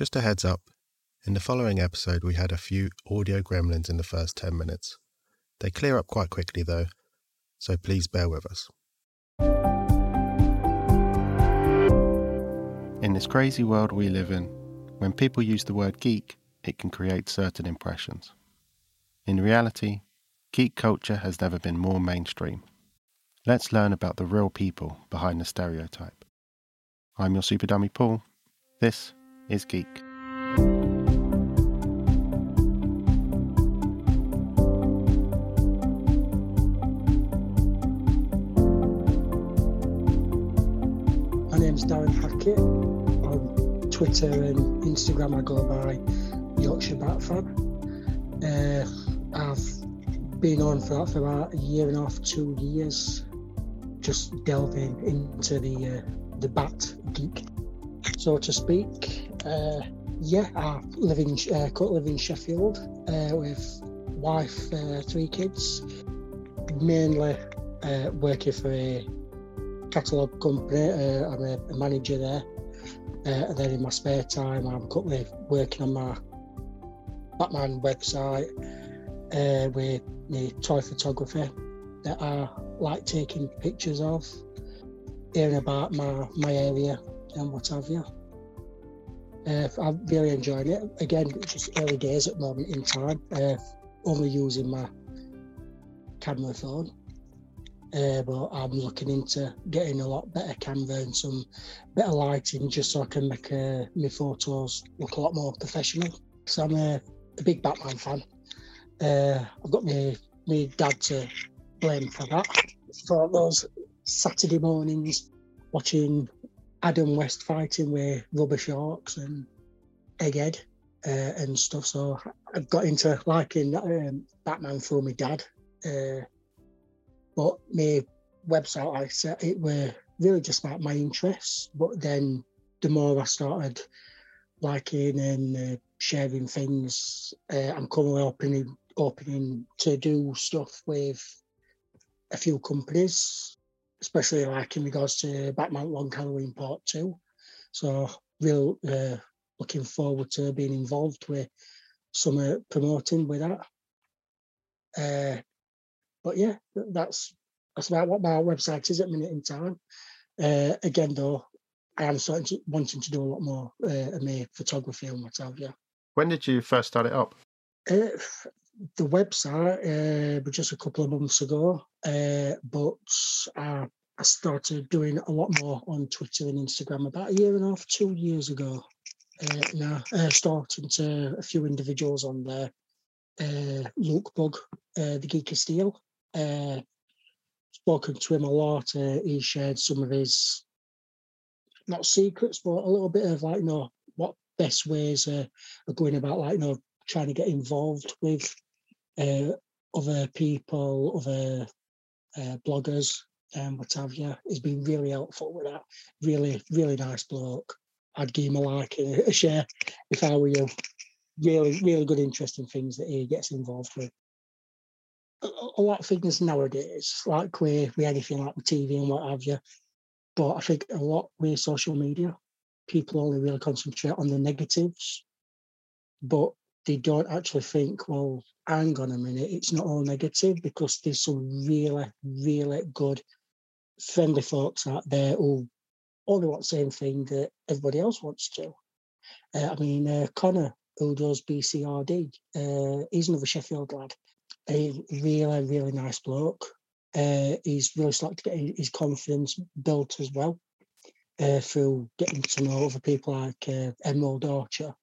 Just a heads up in the following episode, we had a few audio gremlins in the first 10 minutes. They clear up quite quickly though, so please bear with us. In this crazy world we live in, when people use the word geek, it can create certain impressions. In reality, geek culture has never been more mainstream. Let's learn about the real people behind the stereotype. I'm your super dummy Paul. This is Geek. My name's Darren Hackett. On Twitter and Instagram, I go by Yorkshire Bat Fan. Uh, I've been on for for about a year and a half, two years, just delving into the uh, the bat geek, so to speak. Uh, yeah, I live in uh, live in Sheffield uh, with wife, uh, three kids, mainly uh, working for a catalogue company. Uh, I'm a, a, manager there. And then in my spare time, I'm currently working on my Batman website with my toy photography that I like taking pictures of, hearing about my, my area and what have you. Uh, I'm really enjoying it. Again, it's just early days at the moment in time. Uh, only using my camera phone. Uh, but I'm looking into getting a lot better camera and some better lighting just so I can make uh, my photos look a lot more professional. So I'm a, a big Batman fan. Uh, I've got my, my dad to blame for that. For those Saturday mornings watching Adam West fighting with rubber sharks and Egghead uh, and stuff. So I've got into liking um, Batman through my dad. Uh, but my website, I said, it were really just about my interests. But then the more I started liking and uh, sharing things, uh, I'm currently opening opening to do stuff with a few companies, especially like in regards to Batman Long Halloween Part Two. So, real uh, looking forward to being involved with some uh, promoting with that. Uh, but yeah, that's that's about what my website is at the minute in time. Uh, again, though, I am starting to wanting to do a lot more uh, of my photography and what have you. When did you first start it up? Uh, the website uh, was just a couple of months ago, uh, but I, I started doing a lot more on Twitter and Instagram about a year and a half, two years ago. Uh, now, uh, starting to a few individuals on there. Uh, Luke Bug, uh, the Geek of Steel, uh, spoken to him a lot. Uh, he shared some of his not secrets, but a little bit of like, you know, what best ways are going about, like, you know, trying to get involved with uh, other people, other uh, bloggers, and what have you. He's been really helpful with that. Really, really nice bloke. I'd give him a like, a, a share if I were you. Really, really good, interesting things that he gets involved with a lot of things nowadays, like with, with anything like TV and what have you. But I think a lot with social media, people only really concentrate on the negatives, but they don't actually think, well, hang on a minute, it's not all negative because there's some really, really good, friendly folks out there who only want the same thing that everybody else wants to. Uh, I mean, uh, Connor, who does BCRD, uh, he's another Sheffield lad a really, really nice bloke. Uh, he's really started to get his confidence built as well uh, through getting to know other people like uh, Emerald Archer,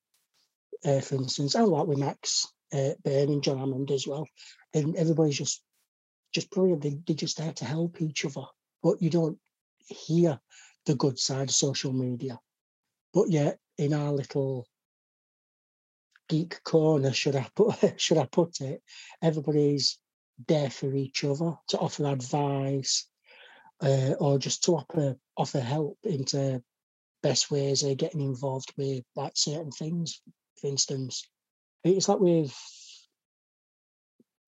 uh, for instance, and like with Max uh, and John Hammond as well. And everybody's just just brilliant. They, they're just there to help each other, but you don't hear the good side of social media. But yet, in our little geek corner, should I put should I put it? Everybody's there for each other to offer advice uh, or just to offer offer help into best ways of getting involved with like certain things. For instance, it's like with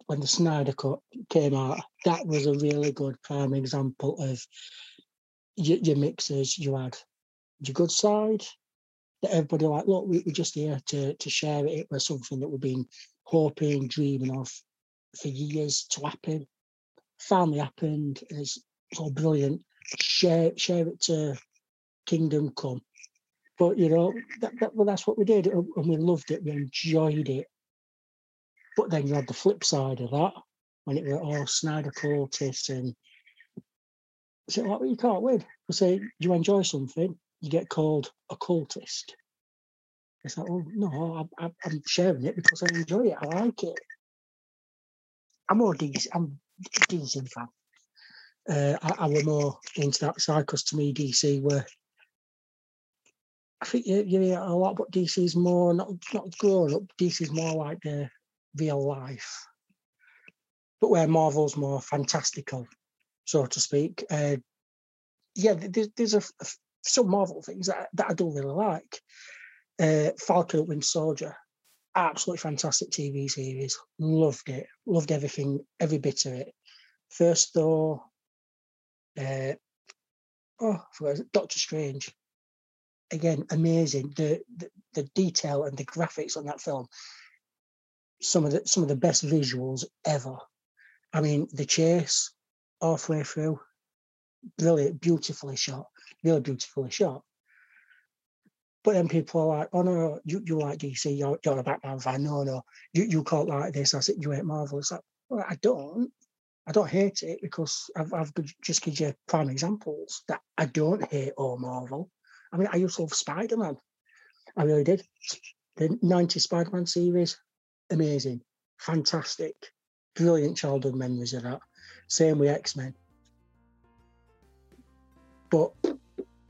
when the Snyder Cut came out, that was a really good prime example of your, your mixers. You had your good side that everybody like, look, we, we're just here to to share it. It was something that we've been hoping, dreaming of for years to happen. Finally happened. It's all brilliant. Share share it to Kingdom Come. But you know, that, that, well, that's what we did, and we loved it. We enjoyed it. But then you had the flip side of that when it were all Snyder cultists and so like what you can't win. We say you enjoy something, you get called a cultist. It's like, oh no, I'm, I'm sharing it because I enjoy it. I like it. I'm more DC. I'm DC fan. Uh, I, I were more into that side because to me DC were. I think you, you hear a lot, but DC's more not not grown up. DC's more like the real life, but where Marvel's more fantastical, so to speak. Uh, yeah, there's, there's a, a, some Marvel things that, that I don't really like. Uh, Falcon Winter Soldier, absolutely fantastic TV series. Loved it. Loved everything, every bit of it. First though, uh, oh, Doctor Strange. Again, amazing. The, the the detail and the graphics on that film. Some of the some of the best visuals ever. I mean, the chase halfway through, brilliant, beautifully shot, really beautifully shot. But then people are like, oh no, you, you like DC, you're, you're a Batman fan. No, no, you, you can't like this. I said, you hate Marvel. It's like, well, I don't. I don't hate it because I've, I've just give you prime examples that I don't hate all Marvel. I mean, I used to love Spider Man. I really did. The 90 Spider Man series, amazing, fantastic, brilliant childhood memories of that. Same with X Men. But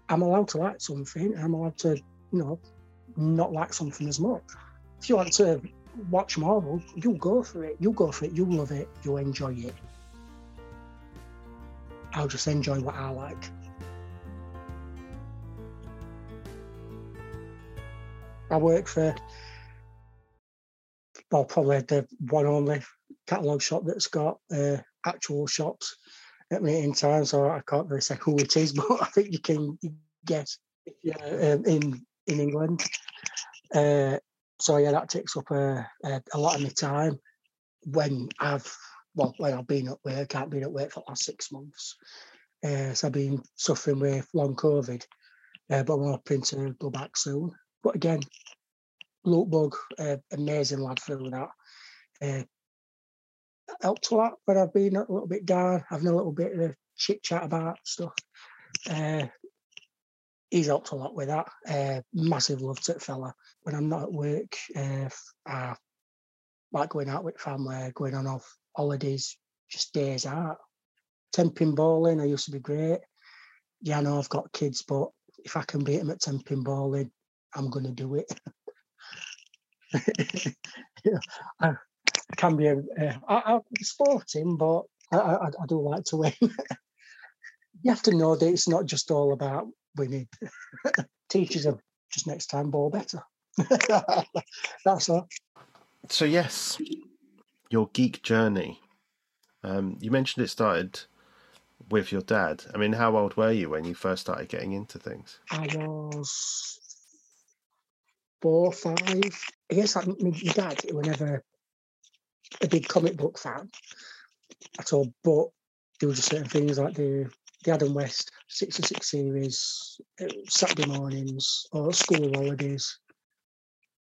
I'm allowed to like something. I'm allowed to, you know, not like something as much. If you want to watch Marvel, you go for it. You go for it. You love it. You enjoy it. I'll just enjoy what I like. I work for, well, probably the one only catalogue shop that's got uh, actual shops at me in time, so I can't really say who it is, but I think you can guess yeah, um, in in England. Uh, so yeah, that takes up a, a, a, lot of my time when I've well when I've been at work. I have been at work for the last six months, uh, so I've been suffering with long COVID, uh, but I'm hoping to go back soon. But again, Luke Bug, uh, amazing lad through that. Uh, helped a lot when I've been a little bit down, having a little bit of chit chat about stuff. Uh, he's helped a lot with that. Uh, massive love to the fella. When I'm not at work, uh, I like going out with family, going on off holidays, just days out. Ten pin bowling, I used to be great. Yeah, I know I've got kids, but if I can beat them at ten pin bowling, I'm going to do it. yeah, I, can be a, uh, I, sporting, but I, I, I do like to win. you have to know that it's not just all about winning. Teaches them just next time ball better. That's all. So yes, your geek journey. Um, you mentioned it started with your dad. I mean, how old were you when you first started getting into things? I was four, five. I guess like my, dad, never a big comic book fan at all, but there were just certain things like the the Adam West 66 series, uh, Saturday mornings or school holidays.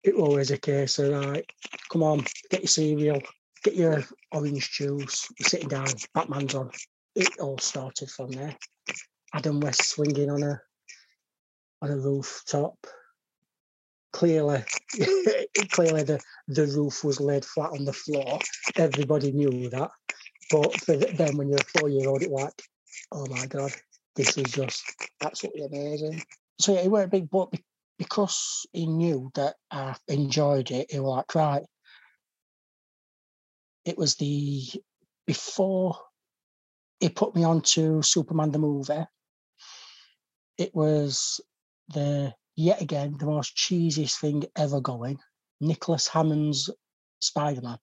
It was always a case of like, come on, get your cereal, get your orange juice, you're sitting down, Batman's on. It all started from there. Adam West swinging on a on a rooftop, clearly, clearly the, the roof was laid flat on the floor. Everybody knew that. But for then, when you're a four year old, it like, oh my God, this is just absolutely amazing. So yeah, it weren't big, but because he knew that I enjoyed it, he was like, right. It was the before he put me on to Superman the movie. It was the yet again the most cheesiest thing ever going. Nicholas Hammond's Spider Man,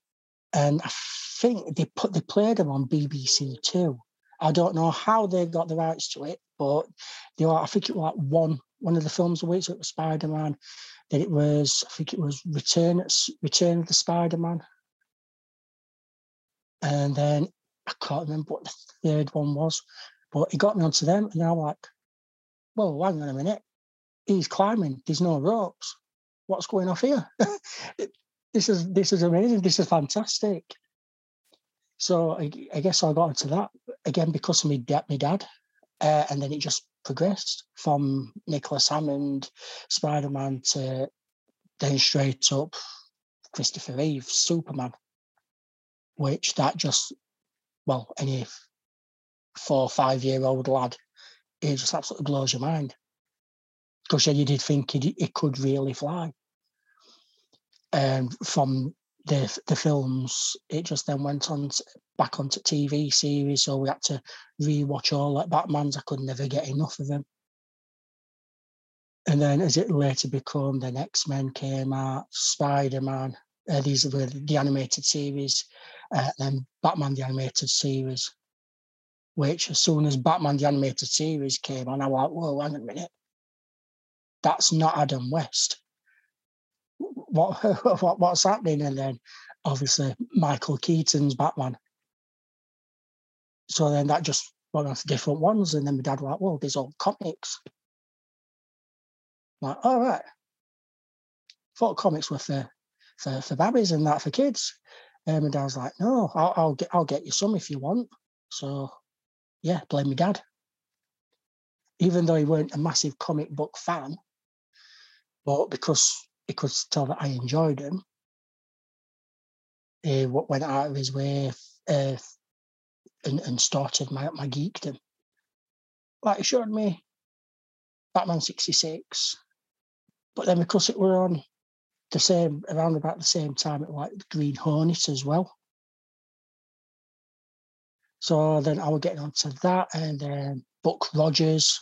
and I think they put they played him on BBC Two. I don't know how they got the rights to it, but they were, I think it was like one one of the films a week. So it was Spider Man. Then it was, I think it was Return Return of the Spider Man. And then I can't remember what the third one was, but it got me onto them, and I'm like, well, hang on a minute. He's climbing. There's no ropes. What's going off here? this is this is amazing. This is fantastic. So I, I guess I got into that again because of my dad. My dad, uh, and then it just progressed from Nicholas Hammond, Spider Man to then straight up Christopher Reeve, Superman, which that just well any four or five year old lad, it just absolutely blows your mind because you did think it, it could really fly. And from the the films, it just then went on to, back onto TV series. So we had to rewatch all like Batman's. I could never get enough of them. And then as it later became, the X Men came out, Spider Man. Uh, these were the animated series, uh, then Batman the animated series. Which as soon as Batman the animated series came on, I was like, "Whoa, hang on a minute, that's not Adam West." what, what what's happening? And then obviously Michael Keaton's Batman. So then that just went off different ones. And then my dad was like, well, these all comics. I'm like, all right. Thought comics were for for, for babies and that for kids. And my dad was like, no, I'll, I'll get I'll get you some if you want. So yeah, blame my dad. Even though he weren't a massive comic book fan, but because he could tell that I enjoyed him. He went out of his way uh, and, and started my, my geekdom. Like he showed me Batman 66, but then because it were on the same, around about the same time, it like Green Hornet as well. So then I was getting onto that, and then Buck Rogers,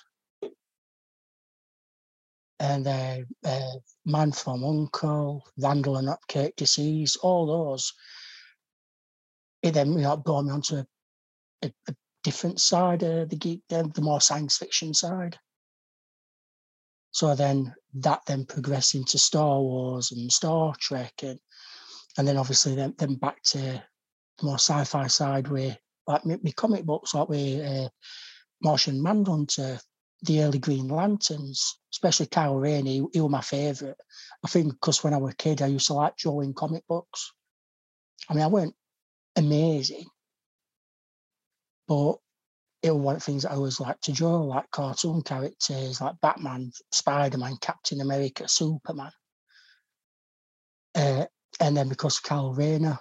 and uh, uh, Man from Uncle, Randall and Hopkirk Deceased, all those. It then you know, brought me onto a, a, a different side of the geek, the, the more science fiction side. So then that then progressed into Star Wars and Star Trek, and and then obviously then, then back to the more sci-fi side where like comic books, like with uh, Martian Manhunter, the early Green Lanterns, especially Kyle Rayner, he, he was my favourite. I think because when I was a kid, I used to like drawing comic books. I mean, I weren't amazing, but it was one of the things I always liked to draw, like cartoon characters like Batman, Spider Man, Captain America, Superman. Uh, and then because Kyle Rayner,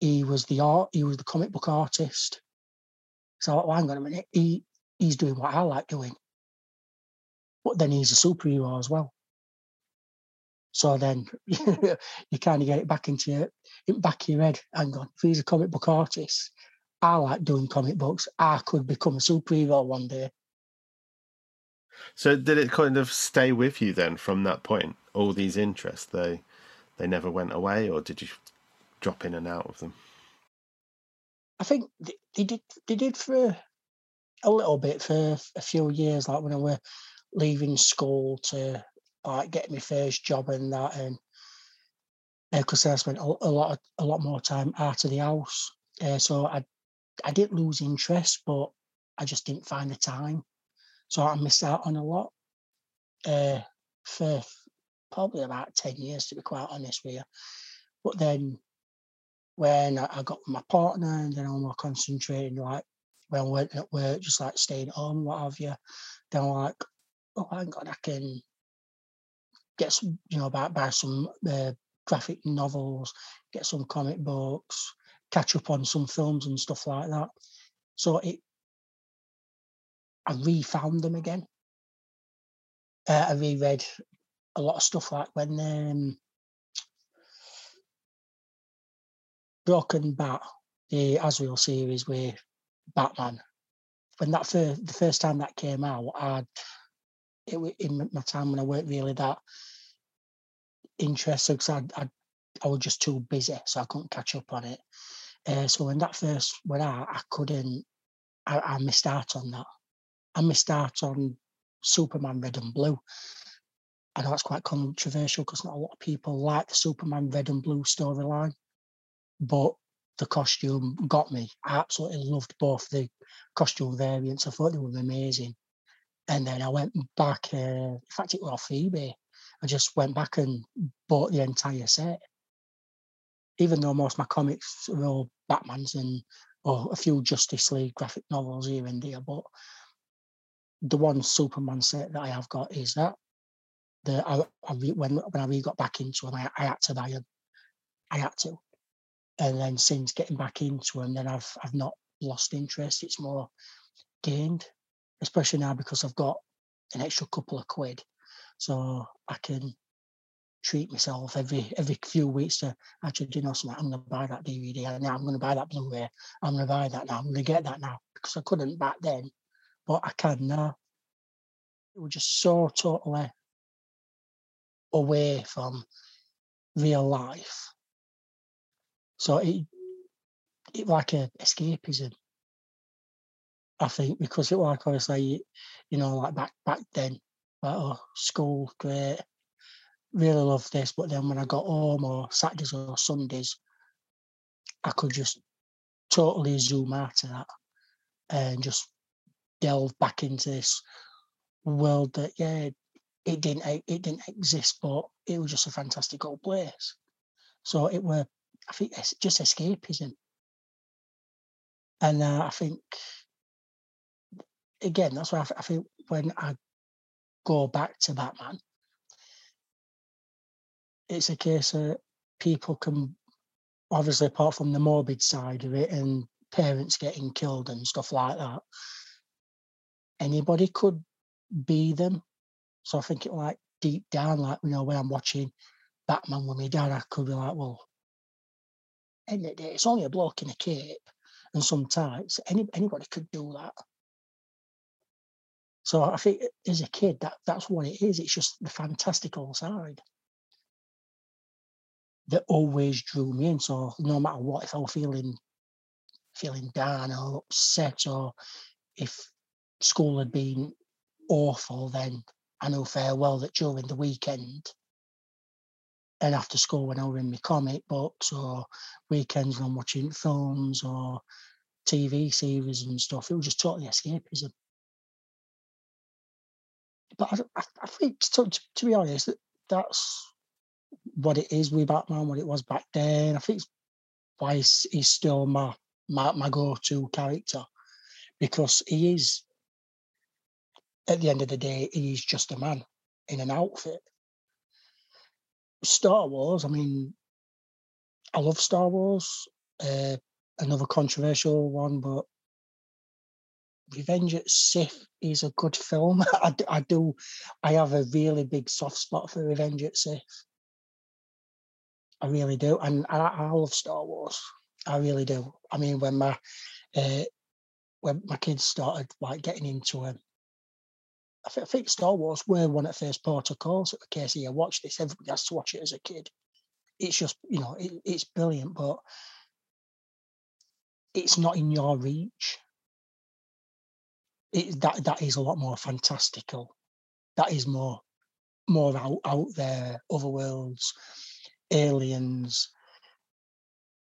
he was the art, he was the comic book artist. So well, hang on a minute, he he's doing what I like doing but then he's a superhero as well. So then you kind of get it back into your back of your head. Hang on, if he's a comic book artist, I like doing comic books. I could become a superhero one day. So did it kind of stay with you then from that point? All these interests they they never went away, or did you drop in and out of them? I think they, they did. They did for a little bit for a few years, like when I were leaving school to like get my first job and that, and because uh, I spent a, a, lot of, a lot more time out of the house, uh, so I I didn't lose interest, but I just didn't find the time, so I missed out on a lot. Uh, for probably about ten years, to be quite honest with you. But then when I got my partner, and then I'm more concentrating, like when I went at work, just like staying home, what have you. Then like, oh my god, I can get some, you know, buy, buy some uh, graphic novels, get some comic books, catch up on some films and stuff like that. So it, I refound them again. Uh, I reread a lot of stuff like when um, Broken Bat, the Azrael series with Batman. When that first, the first time that came out, I it in my time when I weren't really that interested because I, I I was just too busy, so I couldn't catch up on it. Uh, so when that first went out, I couldn't. I, I, missed out on that. I missed out on Superman Red and Blue. I know that's quite controversial because not a lot of people like the Superman Red and Blue storyline, but the costume got me. I absolutely loved both the costume variants. I thought they were amazing. And then I went back, uh, in fact, it was off eBay. I just went back and bought the entire set. Even though most of my comics are all Batman's and or a few Justice League graphic novels here and there, but the one Superman set that I have got is that. The I, I re, when when I really got back into them, I, I had to buy them. I had to, and then since getting back into them, then I've I've not lost interest. It's more gained, especially now because I've got an extra couple of quid, so I can treat myself every every few weeks to actually do you know something. I'm going to buy that DVD now I'm going to buy that Blu-ray. I'm going to buy that now. I'm going to get that now because I couldn't back then, but I can now. It was just so totally away from real life. So it it like a escapism. I think because it like obviously you know like back back then like oh school great really love this but then when I got home or Saturdays or Sundays I could just totally zoom out of that and just delve back into this world that yeah it didn't it didn't exist, but it was just a fantastic old place. So it were I think just escapism, and uh, I think again that's why I, I think when I go back to Batman, it's a case of people can obviously apart from the morbid side of it and parents getting killed and stuff like that anybody could be them so I think it like deep down, like you know, when I'm watching Batman with my dad, I could be like, well, end of the day, it's only a bloke in a cape and some tights. Any anybody could do that. So I think as a kid, that that's what it is. It's just the fantastical side that always drew me in. So no matter what, if I was feeling feeling down or upset, or if school had been awful, then I know fair well that during the weekend and after school when I was in my comic books or weekends when I'm watching films or TV series and stuff, it was just totally escapism. But I, I think, to, to, be honest, that that's what it is with Batman, what it was back then. I think why he's, he's still my, my, my go-to character because he is at the end of the day, he's just a man in an outfit. Star Wars, I mean, I love Star Wars. Uh, another controversial one, but Revenge at Sith is a good film. I, I do, I have a really big soft spot for Revenge at Sith. I really do, and I, I love Star Wars. I really do. I mean, when my uh, when my kids started like getting into them, I think, I think Star Wars were one of the first protocols at the case here. Watch this. Everybody has to watch it as a kid. It's just, you know, it, it's brilliant, but it's not in your reach. It, that that is a lot more fantastical. That is more more out out there, other worlds, aliens.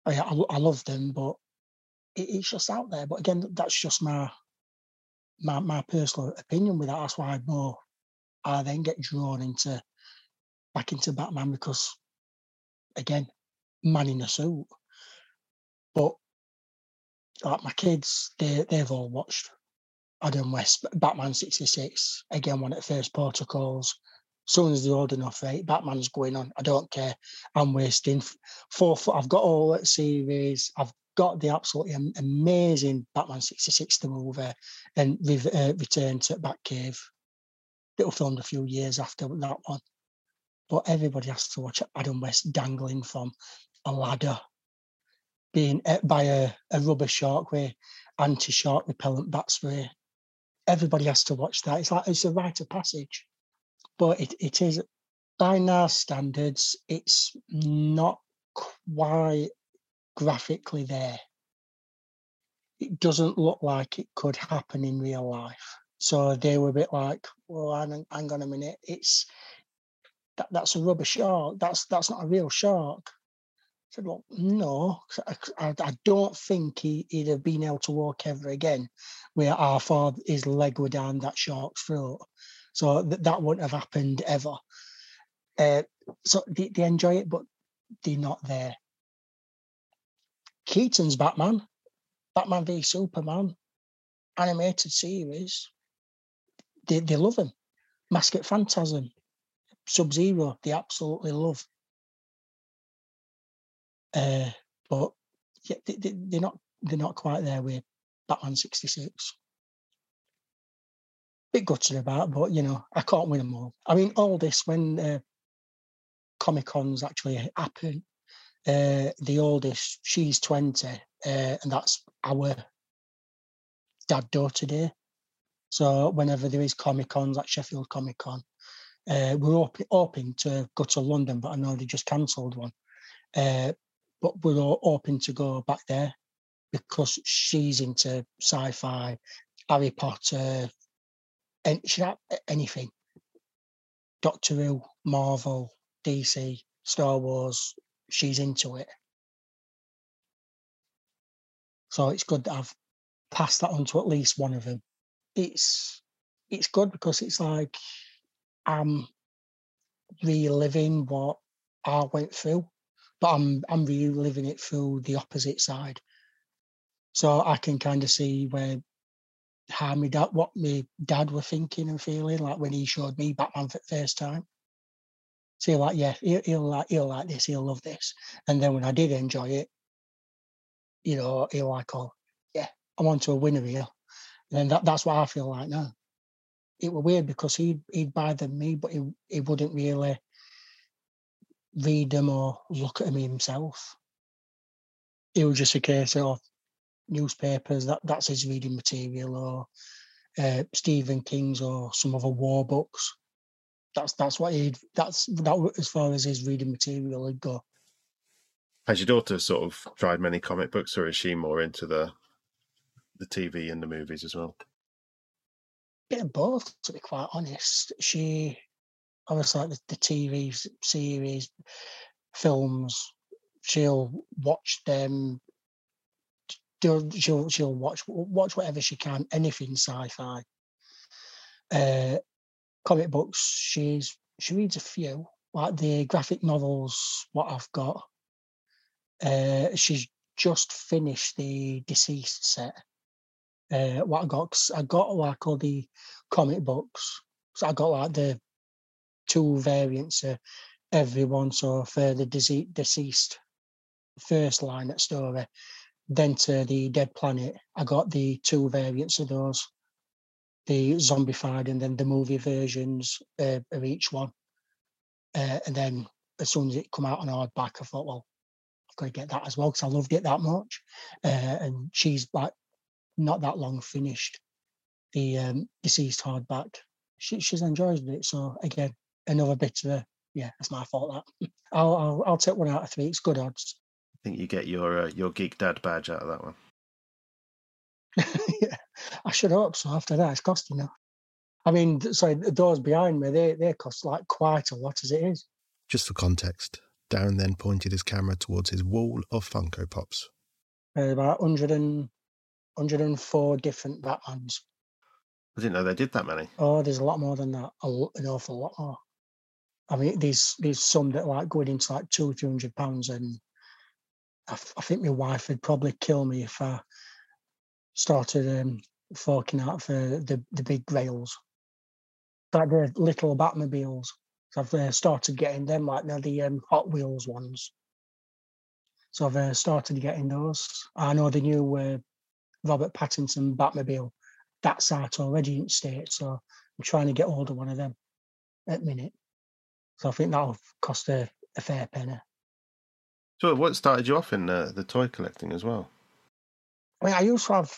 I, I, I love them, but it, it's just out there. But again, that's just my my, my personal opinion with that. That's why I more I then get drawn into back into Batman because again, man in a suit. But like my kids, they they've all watched Adam West, Batman sixty six. Again, one of the first protocols. Soon as they're old enough, right? Batman's going on. I don't care. I'm wasting four. foot. I've got all that series. I've got the absolutely amazing Batman 66 the movie and re- uh, Return to Batcave that was filmed a few years after that one. But everybody has to watch Adam West dangling from a ladder, being ate by a, a rubber shark with anti-shark repellent bat spray. Everybody has to watch that. It's like it's a rite of passage. But it, it is by now standards, it's not quite graphically there. It doesn't look like it could happen in real life. So they were a bit like, well, hang, hang on a minute, it's that, that's a rubber shark. That's that's not a real shark. Said, well, no, I, I, I don't think he, would have been able to walk ever again where our father, his leg were down that shark's throat. So th- that wouldn't have happened ever. Uh, so they, they enjoy it, but they're not there. Keaton's Batman, Batman v Superman, animated series, they, they love him. Masked Phantasm, Sub Zero, they absolutely love. Uh, but yeah, they, they, they're not they're not quite there with Batman sixty six. Bit gutted about, but you know I can't win them all. I mean, all this when uh, Comic Cons actually happen. Uh, the oldest, she's twenty, uh, and that's our dad daughter day. So whenever there is Comic Cons like Sheffield Comic Con, uh, we're op- hoping to go to London, but I know they just cancelled one. Uh, but we're all hoping to go back there because she's into sci-fi, Harry Potter, and anything. Doctor Who, Marvel, DC, Star Wars, she's into it. So it's good that I've passed that on to at least one of them. It's it's good because it's like I'm reliving what I went through, but I'm I'm reliving it through the opposite side. So I can kind of see where how my dad, what my dad were thinking and feeling, like when he showed me Batman for the first time. So you're like, yeah, he'll, he'll like he'll like this, he'll love this. And then when I did enjoy it, you know, he'll like, oh, yeah, I'm onto a winner here. And then that, that's what I feel like now it was weird because he'd he'd buy them me, but he he wouldn't really read them or look at them himself. It was just a case of newspapers that that's his reading material or uh, Stephen King's or some other war books. That's that's what he'd that's that as far as his reading material would go. Has your daughter sort of tried many comic books, or is she more into the the TV and the movies as well? bit of both, to be quite honest. She obviously like the, the TV series, films. She'll watch them. She'll she'll watch watch whatever she can, anything sci-fi. Uh, comic books. She's she reads a few, like the graphic novels. What I've got. Uh, she's just finished the DCeased set uh, what I got. I got like all the comic books. So I got like the two variants of everyone. So for the DCeased first line at story, then to the Dead Planet, I got the two variants of those, the zombified and then the movie versions uh, of each one. Uh, and then as soon as it come out on hardback, I thought, well, I've got to get that as well because I loved it that much. Uh, and she's like not that long finished the um, DCeased hardback. She, she's enjoyed it. So again, another bit of a yeah, that's my fault. That I'll, I'll I'll take one out of three. It's good odds. I think you get your uh, your geek dad badge out of that one. yeah, I should hope so. After that, it's costing enough. I mean, sorry, the doors behind me they they cost like quite a lot as it is. Just for context, Darren then pointed his camera towards his wall of Funko Pops. Uh, about 100 and 104 different Batmans. I didn't know they did that many. Oh, there's a lot more than that. A, an awful lot more. I mean, there's there's some that like going into like two, three hundred pounds, and I, think my wife would probably kill me if I started um, forking out for the the big rails, like the little Batmobiles. So I've uh, started getting them, like now the um, Hot Wheels ones. So I've uh, started getting those. I know the new uh, Robert Pattinson Batmobile. That's out already in state, so I'm trying to get hold of one of them at minute. So I think that'll cost a, a fair penny. So, what started you off in uh, the toy collecting as well? I mean, I used to have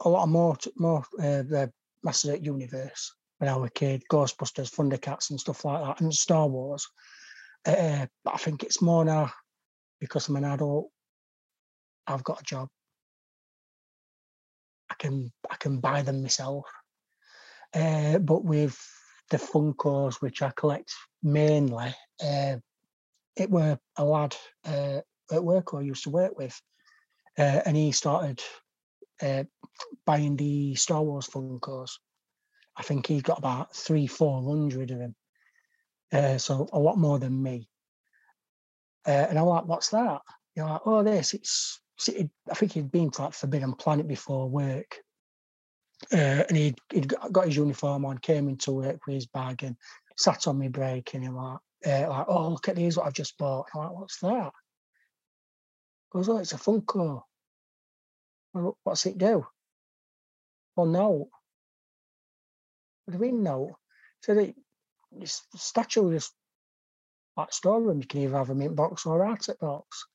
a lot of more more uh, the Masters of Universe when I was a kid, Ghostbusters, Thundercats, and stuff like that, and Star Wars. Uh, but I think it's more now because I'm an adult. I've got a job. I can I can buy them myself. Uh, but with the Funkos, which I collect mainly, uh, it were a lad uh, at work who I used to work with, uh, and he started uh, buying the Star Wars Funkos. I think he got about three, four hundred of them, uh, so a lot more than me. Uh, and I'm like, "What's that?" You're like, "Oh, this. It's." it- I think he'd been to like Forbidden Planet before work, uh, and he'd, he'd got got his uniform on, came into work with his bag, and sat on my break, and like, uh, like, "Oh, look at these! What I've just bought." I'm like, "What's that?" Goes, "Oh, it's a Funko." Well, what's it do? Well, no. What do you mean no? So the this statue is like storeroom. You can either have a mint box or a arctic box.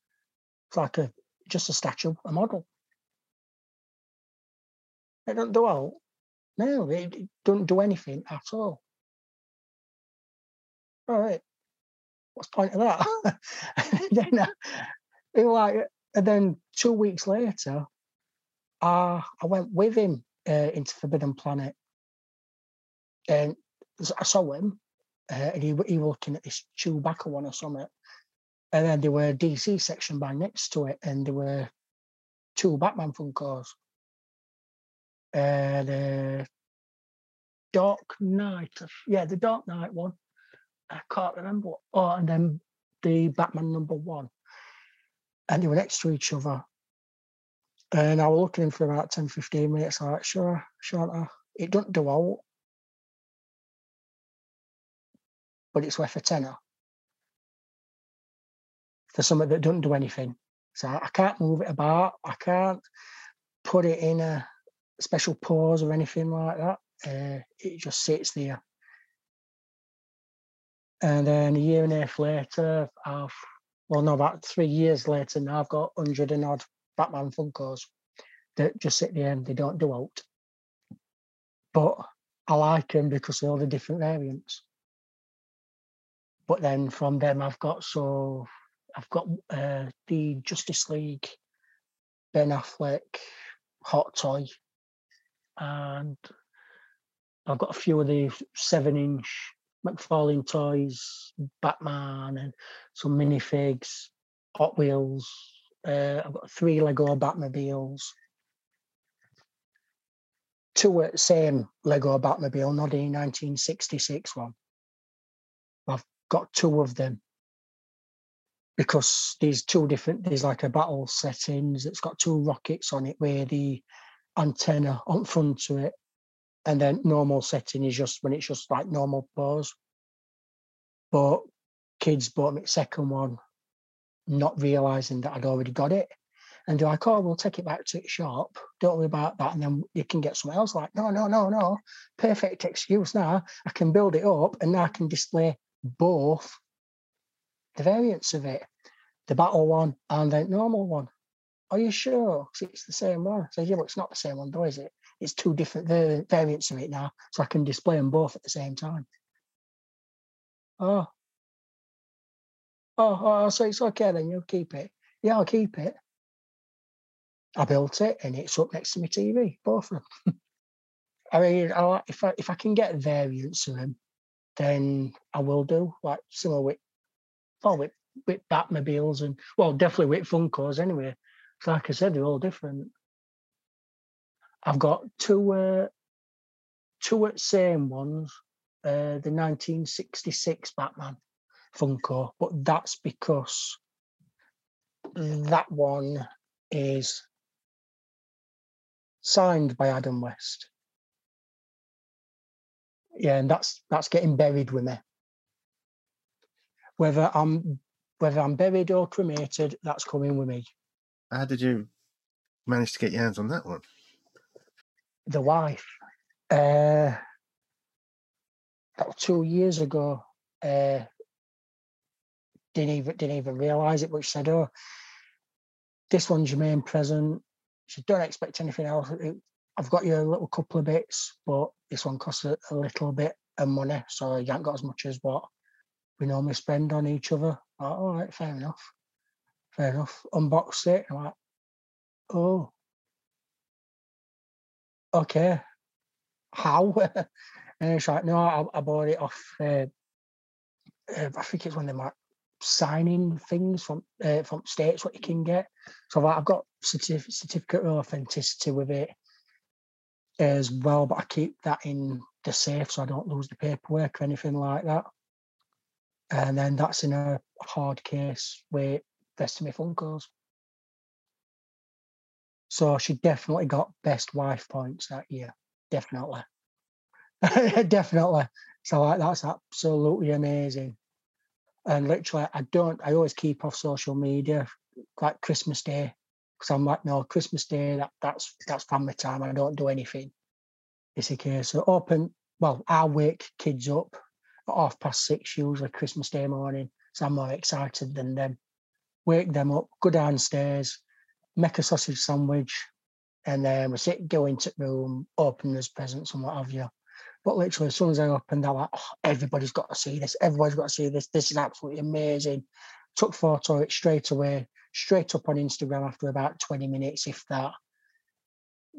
It's like a just a statue, a model. It don't do out. No, it, it don't do anything at all. All right. What's the point of that? and then, uh, like, and then two weeks later, uh, I went with him uh, into Forbidden Planet, and I saw him, uh, and he, he was looking at this Chewbacca one or something, and then there were a DC section by next to it, and there were two Batman Funkos, uh, the Dark Knight, yeah, the Dark Knight one. I can't remember. What, oh, and then the Batman number one, and they were next to each other. And I was looking him for about 10, 15 minutes. Like, sure, sure. It doesn't do out, but it's worth a tenner for something that doesn't do anything. So I can't move it about. I can't put it in a special pose or anything like that. Uh, it just sits there. And then a year and a half later, I've, well, no, about three years later now, I've got 100 and odd Batman Funkos that just sit there and they don't do out. But I like them because of all the different variants. But then from them, I've got so I've got uh, the Justice League, Ben Affleck, Hot Toy, and I've got a few of the seven-inch McFarlane toys, Batman, and some minifigs, Hot Wheels. Uh, I've got three Lego Batmobiles. Two at the same Lego Batmobile, not the 1966 one. I've got two of them because there's two different there's like a battle settings it's got two rockets on it where the antenna on front to it and then normal setting is just when it's just like normal pose but kids bought me the second one not realizing that i'd already got it and they're like oh we'll take it back to the shop don't worry about that and then you can get something else like no no no no perfect excuse now i can build it up and now i can display both the variants of it, the battle one and the normal one. Are you sure? 'Cause it's the same one. So yeah, but it's not the same one, though, is it? It's two different var- variants of it now, so I can display them both at the same time. Oh. oh, oh, oh, so it's okay then. You'll keep it. Yeah, I'll keep it. I built it, and it's up next to my TV. Both of them. I mean, I, if I if I can get variants of them, then I will do like similar with oh, well with with Batmobiles and well definitely with Funkos anyway. like I said, they're all different. I've got two uh, two at same ones, uh, the 1966 Batman Funko, but that's because that one is signed by Adam West. Yeah, and that's that's getting buried with me. Whether I'm whether I'm buried or cremated, that's coming with me. How did you manage to get your hands on that one? The wife, uh, two years ago. Uh, didn't even didn't even realise it, but she said, "Oh, this one's your main present." She don't expect anything else. I've got you a little couple of bits, but this one costs a, a little bit of money, so you haven't got as much as what we normally spend on each other. Like, all right, fair enough. Fair enough. Unboxed it. I'm like, oh, okay. how? and it's like, no, I, I bought it off. Uh, uh, I think it's one of like signing things from uh, from states what you can get. So like, I've got certif- certificate of authenticity with it as well, but I keep that in the safe so I don't lose the paperwork or anything like that. And then that's in a hard case with my Funkos. So she definitely got best wife points that year. Definitely. definitely. So like that's absolutely amazing. And literally I don't I always keep off social media like Christmas Day. Because I'm like, no, Christmas Day, that that's that's family time. I don't do anything. It's case of open well, I wake kids up at half past six usually Christmas Day morning. So I'm more excited than them. Wake them up, go downstairs, make a sausage sandwich, and then we sit, go into the room, open those presents and what have you. But literally, as soon as I opened, they're like, oh, everybody's got to see this. Everybody's got to see this. This is absolutely amazing. Took photo it straight away, straight up on Instagram after about 20 minutes, if that.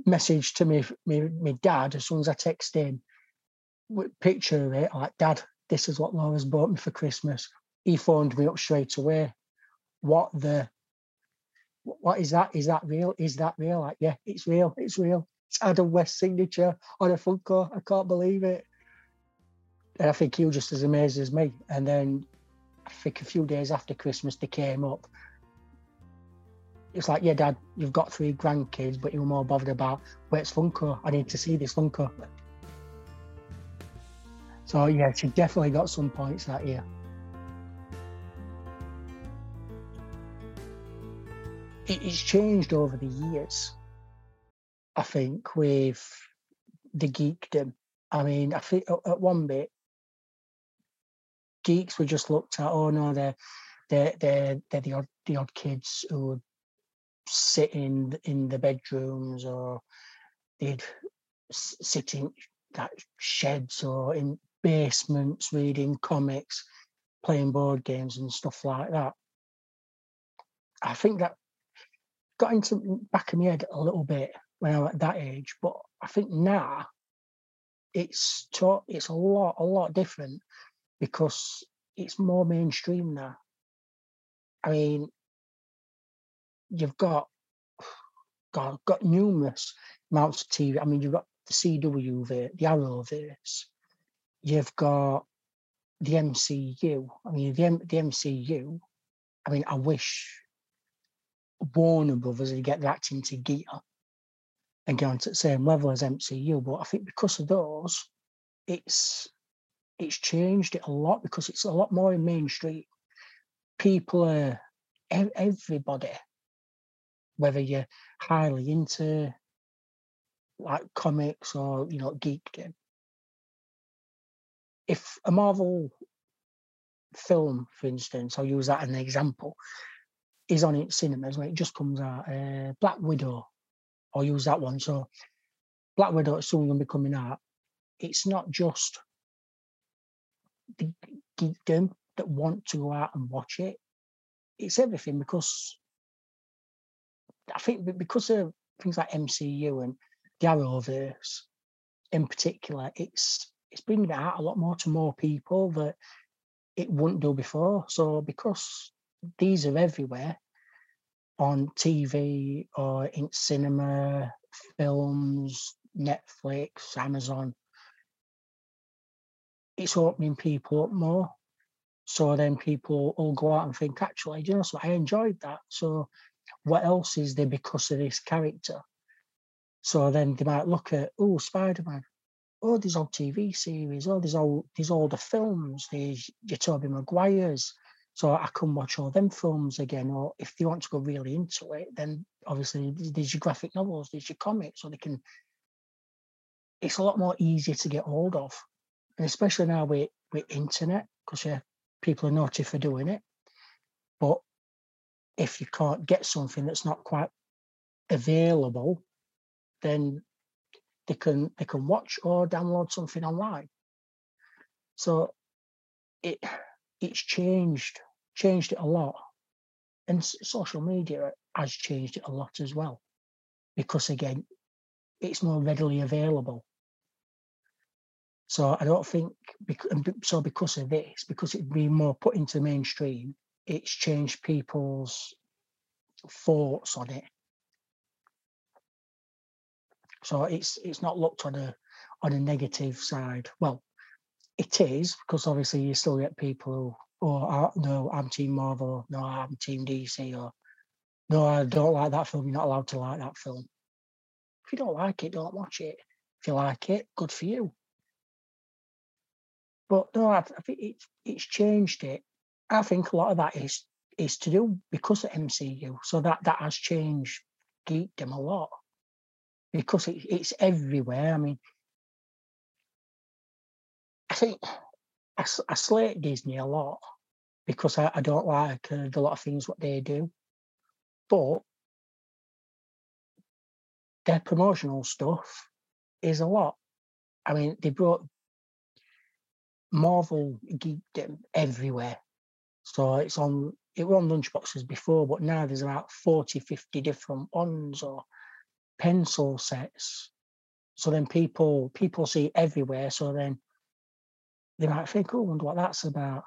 Message to me, me, me dad, as soon as I text in, picture of it, like, Dad, this is what Laura's bought me for Christmas. He phoned me up straight away. What the what is that? Is that real? Is that real? Like, yeah, it's real. It's real. It's Adam West signature on a Funko. I can't believe it. And I think he was just as amazed as me. And then I think a few days after Christmas, they came up. It's like, yeah, Dad, you've got three grandkids, but you're more bothered about where's Funko. I need to see this Funko. So yeah, she definitely got some points that year. It's changed over the years. I think with the geekdom. I mean, I think at one bit, geeks were just looked at. Oh no, they're they're they're, they're the odd the odd kids who sit in in the bedrooms or they'd sit in that sheds or in basements reading comics, playing board games and stuff like that. I think that got into back of my head a little bit when I was at that age, but I think now it's taught, it's a lot a lot different because it's more mainstream now. I mean, you've got got got numerous amounts of TV. I mean, you've got the CW, the, the Arrowverse. You've got the MCU. I mean, the the MCU. I mean, I wish Warner Brothers to get that into gear and get onto the same level as MCU. But I think because of those, it's it's changed it a lot because it's a lot more in mainstream. People are everybody, whether you're highly into like comics or you know geekdom. If a Marvel film, for instance, I'll use that as an example, is on in cinemas when it just comes out. Uh, Black Widow, I'll use that one. So Black Widow is soon going to be coming out. It's not just the geekdom that want to go out and watch it. It's everything because I think because of things like MCU and the Arrowverse in particular, it's it's bringing it out a lot more to more people that it wouldn't do before. So because these are everywhere on TV or in cinema, films, Netflix, Amazon. It's opening people up more. So then people will go out and think, actually, you know, so I enjoyed that. So what else is there because of this character? So then they might look at, oh, Spider Man. Oh, there's old TV series. Oh, there's old these older films. There's your Maguire's. So I can watch all them films again. Or if they want to go really into it, then obviously there's your graphic novels, there's your comics, so they can. It's a lot more easier to get hold of, and especially now with with internet, because yeah, people are naughty for doing it. But if you can't get something that's not quite available, then they can they can watch or download something online. So it it's changed changed it a lot. And social media has changed it a lot as well. Because again, it's more readily available. So I don't think so because of this, because it's been more put into mainstream, it's changed people's thoughts on it. So it's it's not looked on a on a negative side. Well, it is because obviously you still get people who, oh, no, I'm Team Marvel, no, I'm Team DC, or no, I don't like that film. You're not allowed to like that film. If you don't like it, don't watch it. If you like it, good for you. But no, I, I think it's it's changed it. I think a lot of that is is to do because of MCU. So that that has changed geekdom a lot because it, it's everywhere. I mean, I think I, I slate Disney a lot because I, I don't like uh, a lot of things what they do, but their promotional stuff is a lot. I mean, they brought Marvel geekdom everywhere. So it's on it were on lunchboxes before, but now there's about 40, 50 different ones or pencil sets. So then people people see everywhere. So then they might think, oh, I wonder what that's about.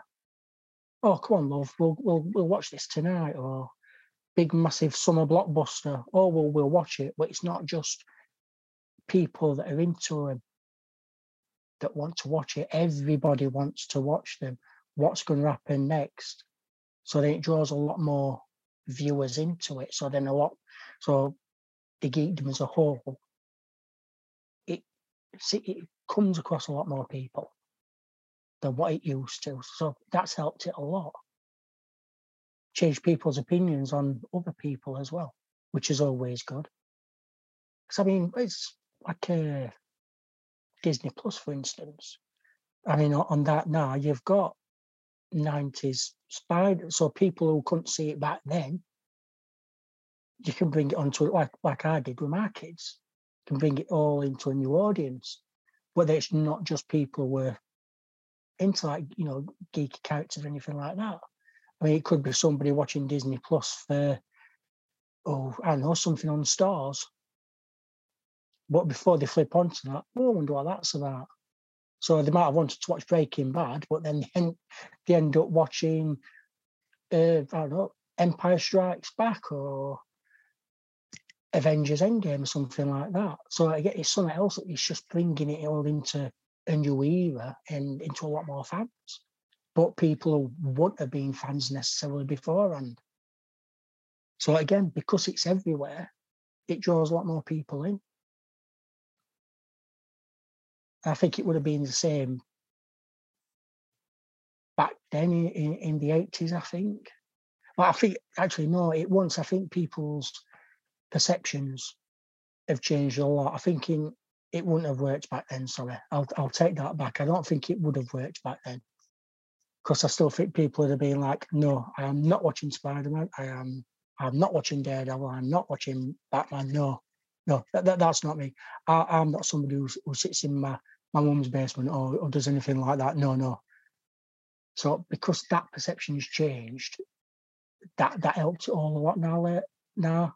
Oh, come on, love, we'll we'll we'll watch this tonight, or big massive summer blockbuster. Oh, well, we'll watch it. But it's not just people that are into them that want to watch it. Everybody wants to watch them. What's going to happen next? So then it draws a lot more viewers into it. So then a lot, so the geekdom as a whole, it it comes across a lot more people than what it used to. So that's helped it a lot. Change people's opinions on other people as well, which is always good. Because I mean, it's like a uh, Disney Plus, for instance. I mean, on that now, you've got 90s spider. So people who couldn't see it back then, you can bring it onto it like, like I did with my kids. You can bring it all into a new audience. Whether it's not just people who were into like, you know, geeky characters or anything like that. I mean, it could be somebody watching Disney Plus for, oh, I don't know, something on stars. But before they flip onto that, oh, I wonder what that's about. So they might have wanted to watch Breaking Bad, but then they end, up watching, uh, I don't know, Empire Strikes Back or Avengers Endgame or something like that. So I get it's something else that is just bringing it all into a new era and into a lot more fans. But people wouldn't have been fans necessarily beforehand. So again, because it's everywhere, it draws a lot more people in. I think it would have been the same back then in, in, in the 80s, I think. But I think, actually, no, it once, I think people's perceptions have changed a lot. I think in, it wouldn't have worked back then, sorry. I'll, I'll take that back. I don't think it would have worked back then. Because I still think people would have been like, no, I am not watching Spider-Man. I am I'm not watching Daredevil. I'm not watching Batman. No, no, that, that, that's not me. I, am not somebody who, who sits in my my mum's basement or, or does anything like that. No, no. So because that perception has changed, that that helps all a lot now. Eh, now.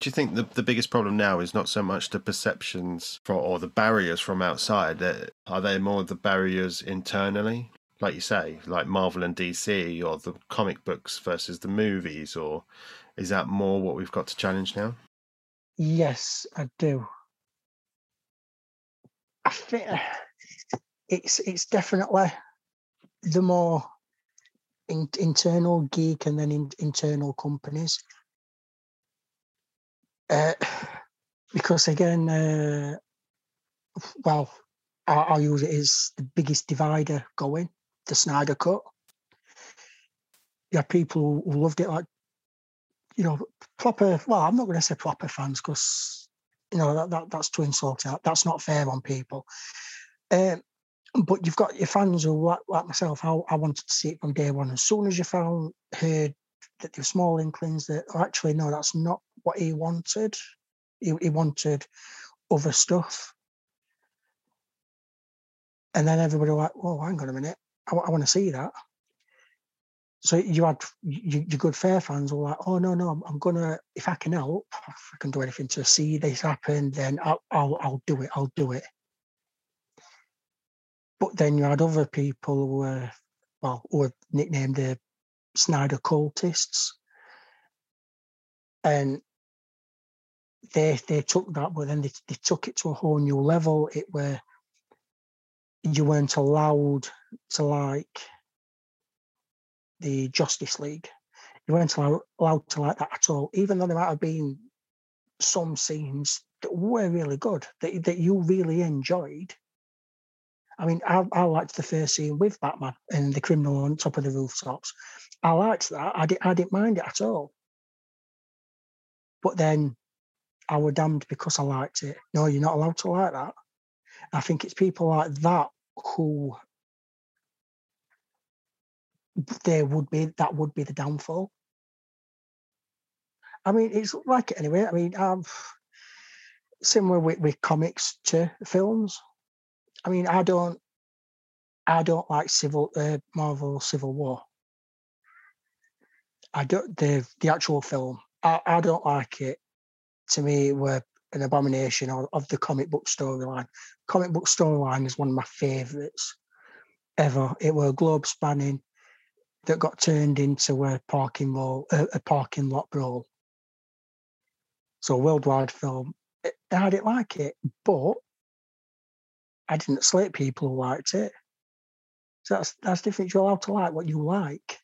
Do you think the, the biggest problem now is not so much the perceptions for, or the barriers from outside? Are they more the barriers internally? Like you say, like Marvel and DC, or the comic books versus the movies, or is that more what we've got to challenge now? Yes, I do. I think it's it's definitely the more in, internal geek and then in, internal companies. Uh, because again, uh, well, I'll, use it as the biggest divider going, the Snyder Cut. You have people who loved it, like you know, proper. Well, I'm not going to say proper fans because you know that, that that's to insult. That's not fair on people. Um, but you've got your fans who, like, like myself, I, I, wanted to see it from day one. As soon as you found heard that there were small inklings that oh, actually no, that's not what he wanted. He, he wanted other stuff. And then everybody like, "Whoa, hang on a minute, I, I want to see that." so you had your, your good fair fans were like, oh no no, I'm, I'm, gonna if I can help, if I can do anything to see this happen, then I'll, I'll I'll do it. I'll do it. but then you had other people who were, well, who were nicknamed the Snyder cultists. And they they took that, but then they, they took it to a whole new level. It where you weren't allowed to like the Justice League. You weren't allowed, allowed to like that at all, even though there might have been some scenes that were really good, that, that you really enjoyed. I mean, I, I liked the first scene with Batman and the criminal on top of the rooftops. I liked that. I, did, I didn't mind it at all. But then I were damned because I liked it. No, you're not allowed to like that. I think it's people like that who there would be that would be the downfall. I mean, it's like it anyway. I mean, um, similar with, with comics to films. I mean, I don't, I don't like civil uh, Marvel Civil War. I don't the the actual film. I, I don't like it. To me, were an abomination of, the comic book storyline. Comic book storyline is one of my favourites ever. It were globe spanning that got turned into a parking lot, a, parking lot brawl. So worldwide film. I didn't like it, but I didn't slate people who liked it. So that's that's different. You're allowed to like what you like.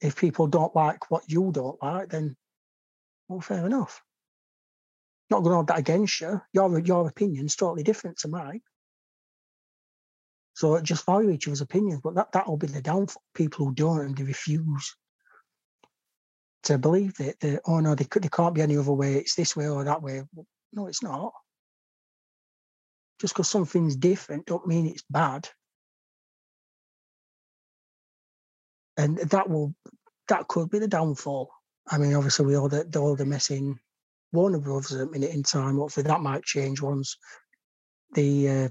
If people don't like what you don't like, then well, fair enough. Not going to hold that against you. Your your opinion's totally different to mine. So just value each other's opinions, but that that'll be the downfall. People who don't and they refuse to believe that, that oh no, they, they can't be any other way. It's this way or that way. No, it's not. Just because something's different don't mean it's bad. And that will that could be the downfall. I mean, obviously, we all the, the all the messing Warner Brothers at a minute in time. Hopefully, that might change once the uh,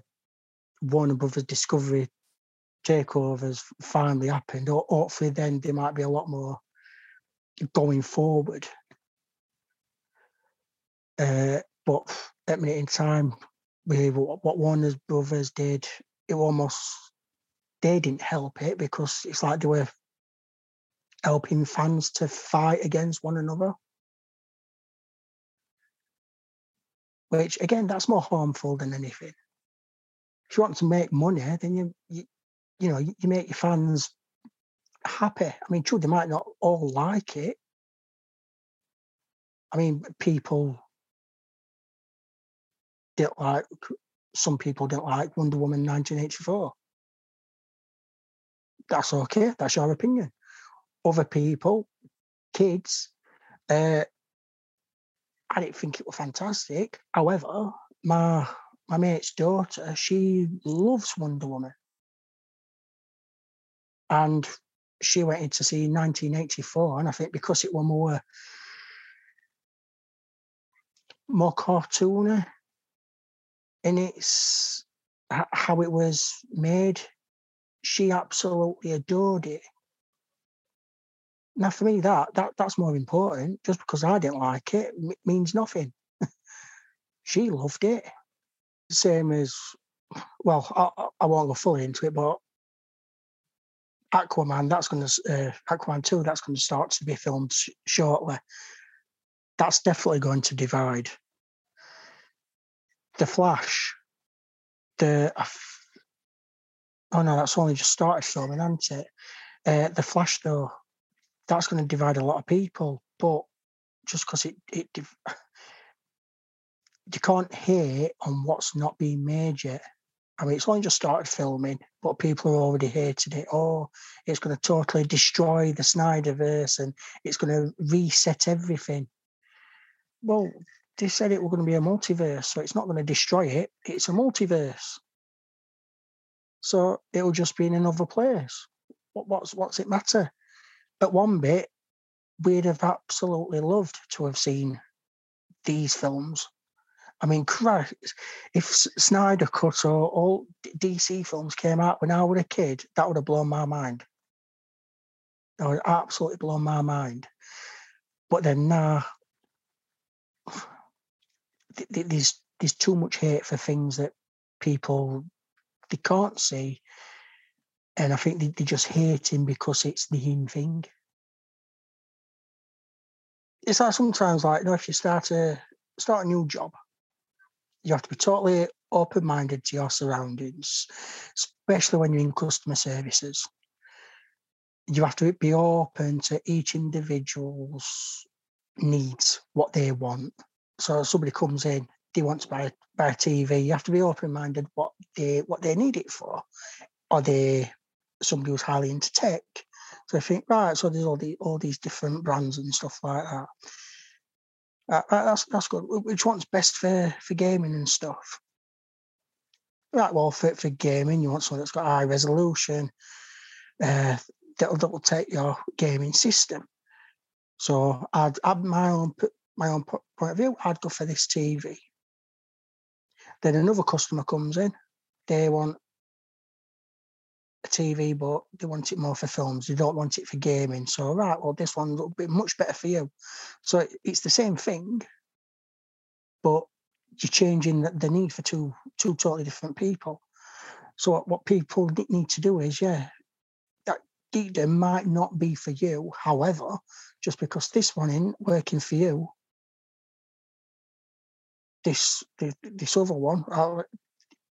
Warner Brothers Discovery takeovers finally happened. Or hopefully, then there might be a lot more going forward. Uh, but at a minute in time, with what Warner Brothers did, it almost they didn't help it because it's like they were helping fans to fight against one another. Which again, that's more harmful than anything. If you want to make money, then you you, you know you, make your fans happy. I mean, true, they might not all like it. I mean, people didn't like some people didn't like Wonder Woman 1984. That's okay. That's your opinion. Other people, kids, uh, I didn't think it was fantastic. However, my my mate's daughter, she loves Wonder Woman. And she went in to see 1984, and I think because it was more more cartoony in its how it was made, she absolutely adored it. Now, for me, that that that's more important. Just because I didn't like it means nothing. she loved it, same as well. I, I won't go fully into it, but Aquaman, that's going to uh, Aquaman two, that's going to start to be filmed sh- shortly. That's definitely going to divide. The Flash, the oh no, that's only just started filming, hasn't it? Uh, the Flash though, that's going to divide a lot of people, but just because it it you can't hate on what's not being made yet. I mean, it's only just started filming, but people are already hating it. Oh, it's going to totally destroy the Snyderverse and it's going to reset everything. Well, they said it was going to be a multiverse, so it's not going to destroy it. It's a multiverse. So it'll just be in another place. What, what's what's it matter? At one bit, we'd have absolutely loved to have seen these films I mean, Christ, if Snyder Cut or all DC films came out when I was a kid, that would have blown my mind. That would absolutely blown my mind. But then now, there's there's too much hate for things that people they can't see, and I think they, they just hate him because it's the in thing. It's like sometimes like you know if you start a start a new job, you have to be totally open minded to your surroundings, especially when you're in customer services. You have to be open to each individual's needs, what they want. So somebody comes in, they want to buy buy a TV. You have to be open minded what they what they need it for. Are they somebody who's highly into tech? So I think right. So there's all the all these different brands and stuff like that. Uh, that's that's good. Which one's best for for gaming and stuff? Right. Well, for for gaming, you want something that's got high resolution. Uh, that'll that'll take your gaming system. So I'd add my own my own point of view. I'd go for this TV. Then another customer comes in. They want TV, but they want it more for films. They don't want it for gaming. So right, well, this one will be much better for you. So it's the same thing, but you're changing the need for two two totally different people. So what, what people need to do is, yeah, that geekdom might not be for you. However, just because this one isn't working for you, this this, this other one, uh,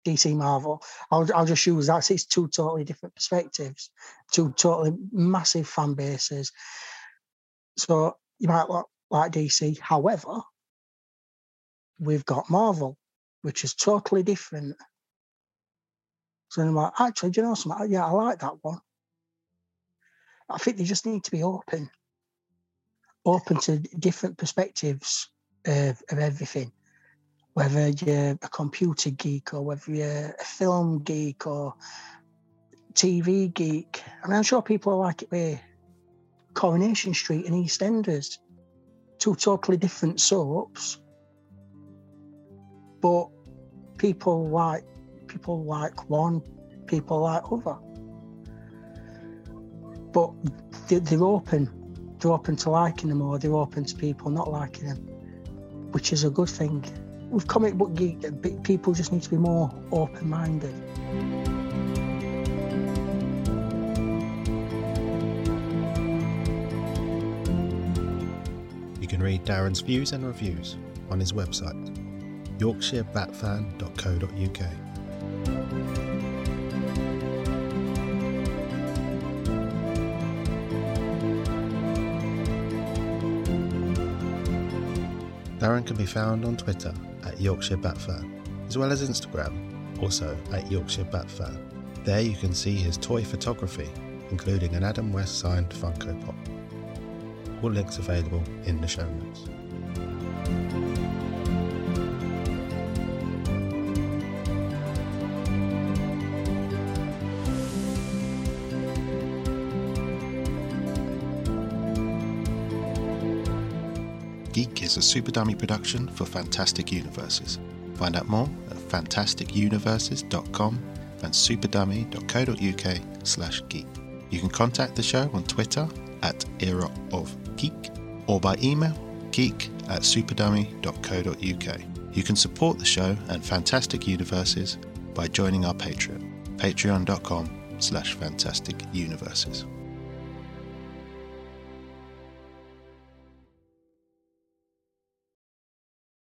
DC Marvel, I'll, I'll just use that. It's two totally different perspectives, two totally massive fan bases. So you might like, like DC. However, we've got Marvel, which is totally different. So I'm like, actually, do you know something? Yeah, I like that one. I think they just need to be open, open to different perspectives of, of everything. Whether you're a computer geek or whether you're a film geek or TV geek. Mean, I'm sure people like it with Coronation Street and EastEnders, two totally different soaps, but people like people like one, people like other. But they're open. They're open to liking them or they're open to people not liking them, which is a good thing. With comic book geek, people just need to be more open minded. You can read Darren's views and reviews on his website yorkshirebatfan.co.uk. Darren can be found on Twitter Yorkshire Batfan, as well as Instagram, also at Yorkshire Batfan. There you can see his toy photography, including an Adam West signed Funko Pop. All links available in the show notes. Is a Super Dummy production for Fantastic Universes. Find out more at fantasticuniverses.com and superdummy.co.uk slash geek. You can contact the show on Twitter at Era of Geek or by email geek at superdummy.co.uk. You can support the show and Fantastic Universes by joining our Patreon, patreon.com slash fantastic universes.